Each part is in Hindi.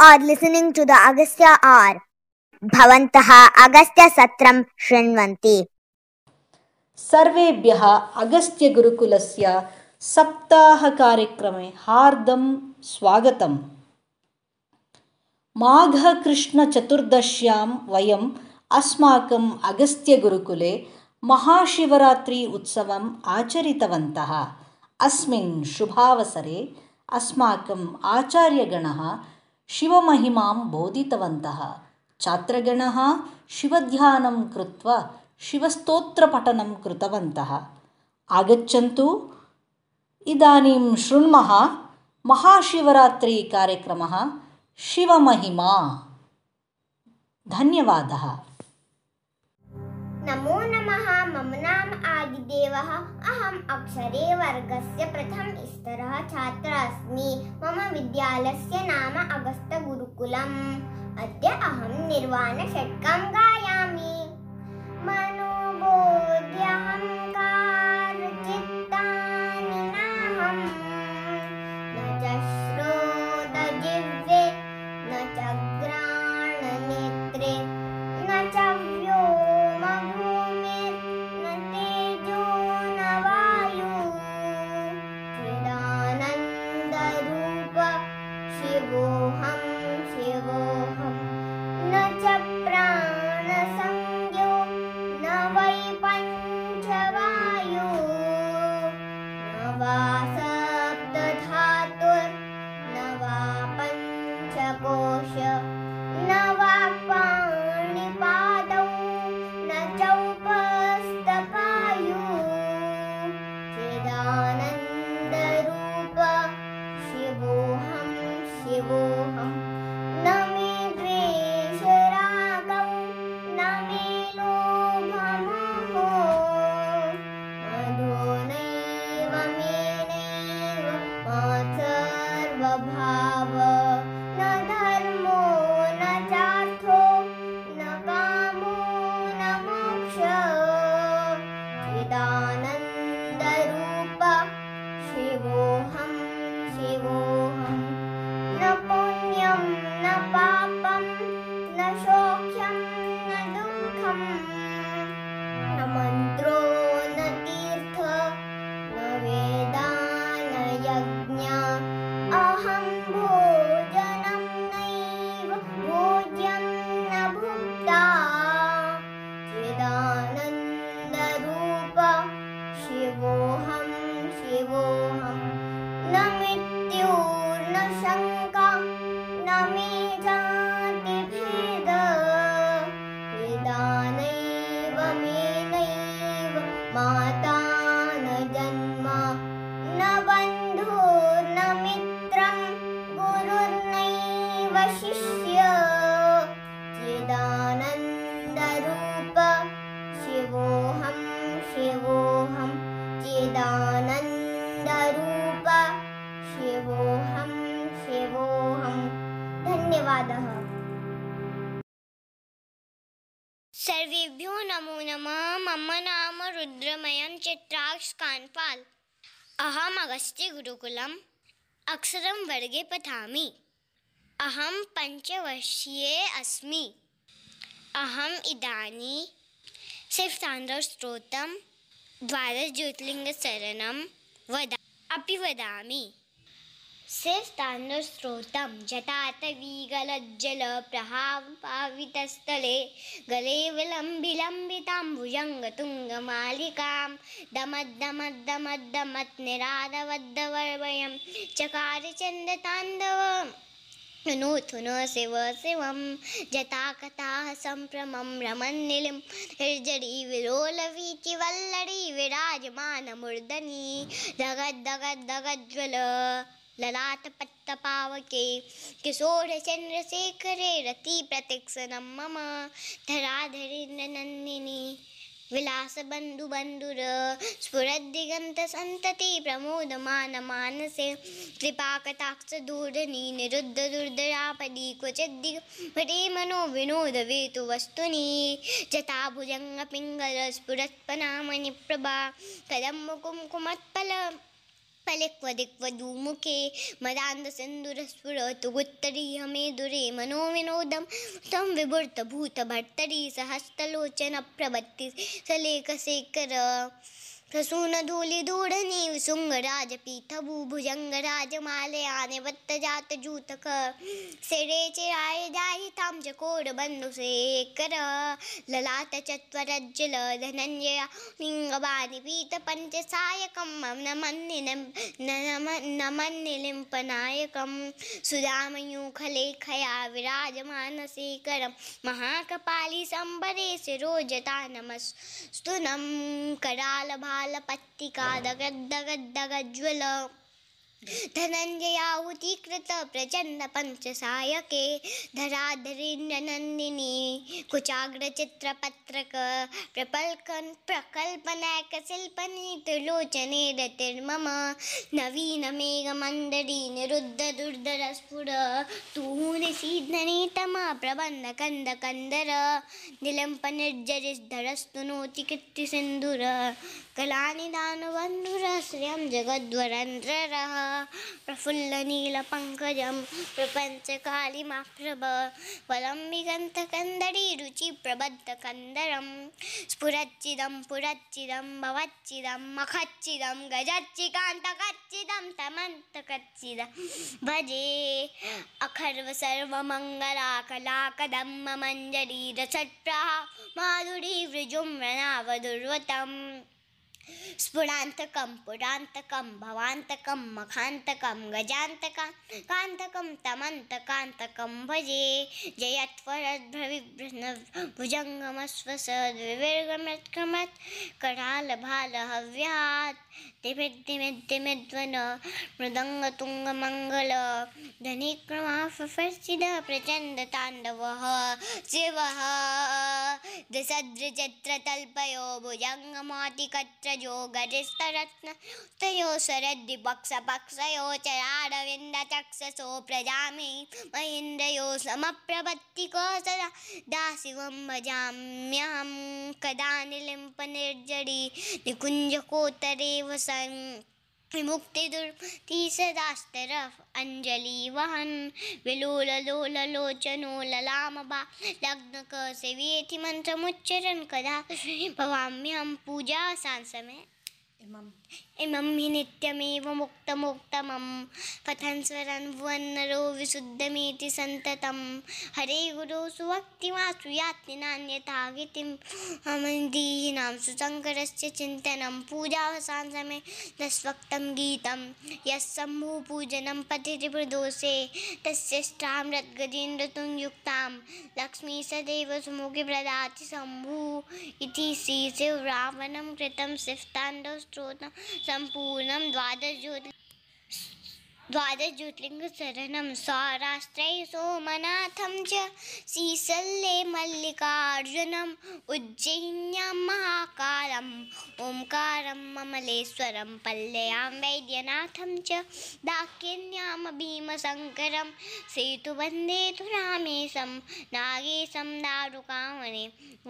are listening to the Agastya R. भवन्तः अगस्त्यसत्रं शृण्वन्ति सर्वेभ्यः अगस्त्यगुरुकुलस्य सप्ताहकार्यक्रमे हार्दं स्वागतम् माघकृष्णचतुर्दश्यां वयम् अस्माकम् अगस्त्यगुरुकुले महाशिवरात्रि उत्सवम् आचरितवन्तः अस्मिन् शुभावसरे अस्माकम् आचार्यगणः शिवमहिमां बोधितवन्तः छात्रगणः शिवध्यानं कृत्वा शिवस्तोत्रपठनं कृतवन्तः आगच्छन्तु इदानीं शृण्मः महाशिवरात्रिकार्यक्रमः शिवमहिमा धन्यवादः नमो नमः मम नाम आदिदेवः। अहम् अक्षरे वर्गस्य प्रथम स्तरः छात्रः अस्मि मम विद्यालयस्य नाम अगस्तगुरुकुलम्। अद्य अहं निर्वाणषट्कं गायामि Oh. शिवोऽहं शिवोऽहं न मृत्युर्न शङ्का धन्यवादः। सर्वेभ्यो नमो नमः, मम नाम रुद्रमयं चित्राक्ष कान्पाल् अहम् अगस्त्यगुरुकुलम् अक्षरं वर्गे पठामि। अहं पञ्चवर्षीये अस्मि। अहम् इदानीं शिवताण्डवस्तोत्रं द्वादशज्योतिर्लिङ्गशरणं वदा, अपि वदामि। शिवताण्डवस्तोत्रं जटाटवीगलज्जलप्रहापावितस्थले गले विलम्बिलम्बिताम्बुजङ्गतुङ्गमालिकां दमद्दमद्दमद्दमत् निरादवद्दवर्वयं चकारचन्द्रताण्डवम् नुथुन शिव जटाकटाः सम्भ्रमं रमन्निलिं निर्जरी विलोलवीचि वल्लरी विराजमानमूर्धनि दगद्दगद्दगज्ज्वल ललाटपट्टपावके किशोरचन्द्रशेखरे रतिप्रतीक्षणं मम धराधरेन्द्रनन्दिनी विलासबन्धुबन्धुर, स्फुरद्दिगन्तसन्तति प्रमोदमानमानसे कृपाकटाक्षदूर्धनि निरुद्धदुर्धरापदि क्वचिद्दिग भटे मनो विनोदवेतु वस्तुनि। जटाभुजङ्गपिङ्गल, स्फुरत्पनामणिप्रभा फलिक्वदिक्वधूमुखे मदान्दसिन्दुरस्फुरतुगुत्तरीहमेदुरे मनोविनोदं तं विभुर्तभूतभर्तरि सहस्तलोचनप्रभत्ति सलेखशेखर कदम्बकुङ्कुमत्फल फलिक्वदिक्वदूमुखे मदान्धसिन्दुरस्फुरतु उत्तरीयमे दुरे मनो विनोदं तं विभूतभूतभर्तरी सहस्तलोचनप्रवत्ति सलेखशेखर प्रसूनधूलिधूढनीव शुङ्गराजपीठभूभुजङ्गराजमालयानि वत्तजातजूतक शिरे चिराय जाहितां च कोडबन्धुशेखर ललाटचत्वरज्जल धनञ्जया लिङ्गवानि पीतपञ्चसायकं नमन्निनं नमन्निलिम्पनायकं सुधामयूखलेखया विराजमानशेखरं। महाकपाली सम्बरे शिरोजता नमस्तु नं करालभा కాళ్ళ పత్తి కాదగద్దగద్దగజ్వలం प्रचण्ड पञ्चसायके धराधरेन्द्रनन्दिनी कुचाग्रचित्रपत्रक प्रपल्कन् प्रकल्पनायकशिल्पनी त्रिलोचने रतिर्मम नवीनमेघमन्दरी निरुद्धदुर्धरस्फुर तूनिसीधनीतम प्रबन्धकन्दकन्दर निलम्पनिर्जरिधरस्तु नोति कलानिदानबन्धुर श्रियं जगद्वरन्ध्ररः प्रफुल्लनीलपङ्कजं प्रपञ्चकालिमाप्रभ वलम्बिगन्धकन्दरी रुचिप्रबद्धकन्दरं स्फुरच्चिदं पुरच्चिदं भवच्चिदं मखच्चिदं गजच्चिकान्तकच्चिदं तमन्तकच्चिदं भजे अखर्व सर्वमङ्गलाकलाकदम्म मञ्जरी रसट्प्राः माधुरी वृजुम्रणावदुर्वतम् स्फुरान्तकं पुरान्तकं भवान्तकं मखान्तकं गजान्तकं कान्तकं तमन्तकान्तकं भजे जयत्वरद्भुजङ्गमस्वसद्विवर्गमत्क्रमत् करालभालहव्यात् तिमिद्दिमिद्दिमिद्वन मृदङ्गतुङ्गमङ्गल धनिक्रमाफर्चिद प्रचण्डताण्डवः, शिवः दशद्रिचित्रतल्पयो भुजङ्गमातिकत्रजो यो गरितरत्न तयोः सरद्दिपक्षपक्षयोचरारविन्द चक्षसो प्रजामि महेन्द्रयो समप्रभत्तिकोसदा दाशिवं भजाम्यहं कदा निलिम्पनिर्जडि निकुञ्जकोतरेव सन् निलिम्पनिर्जरी निकुञ्जकोत्तरे वसन् विमुक्तिदुर्ति सदास्तरफ लोचनो वहन् बा लग्न लग्नक सेवेति मुच्चरण कदा? भवाम्यहं पूजा सांसमे इमं हि नित्यमेव मुक्तमुक्तमं। कथन् स्वरन् विशुद्धमेति सन्ततं। हरे गुरो, सुभक्तिमासु याति नान्यथा गतिम् अमन्दीनां सुशङ्करस्य चिन्तनं पूजावसानसमये दस्वक्तं गीतं। यस्सम्भूपूजनं पतिरिवृदोषे तस्यष्टामृतगजेन्द्रतुङ्युक्तां लक्ष्मी सदैव सुमुखि प्रदाति शम्भु। इति श्रीशिवरावणं कृतं शिवताण्डवस्तोत्रं सम्पूर्णं द्वादशज्योति द्वादशज्योतिर्लिङ्गशरणं सौराष्ट्रै सोमनाथं च श्रीशल्ये मल्लिकार्जुनम् उज्जयिन्यां महाकालम् ओङ्कारं ममलेश्वरं पल्लयां वैद्यनाथं च दाक्षिण्यां भीमशङ्करं सेतुवन्दे तु रामेशं नागेशं दारुकामणे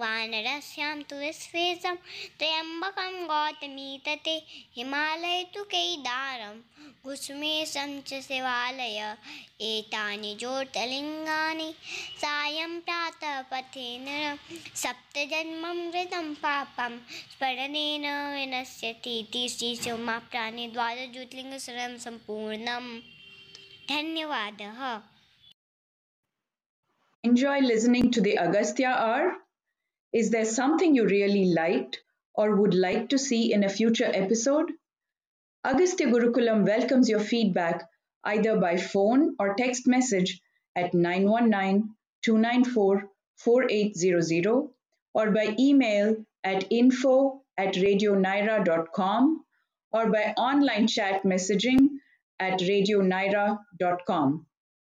वानरस्यां तु विश्वेशं त्र्यम्बकं गौतमी तटे हिमालये तु कैदारं कुसुमेशं च शिवालय एतानि ज्योतिर्लिङ्गानि सायं प्रातः पथेन सप्तजन्मं कृतं पापं स्मरणेन विनश्यति इति श्रीशिवमाप्राणि द्वादशज्योतिर्लिङ्गशरणं सम्पूर्णम् धन्यवादः Enjoy listening to the Agastya hour? Is there something you really liked or would like to see in a future episode? Agastya Gurukulam welcomes your feedback either by phone or text message at 919-294-4800 or by email at info at radionaira.com or by online chat messaging at radionaira.com.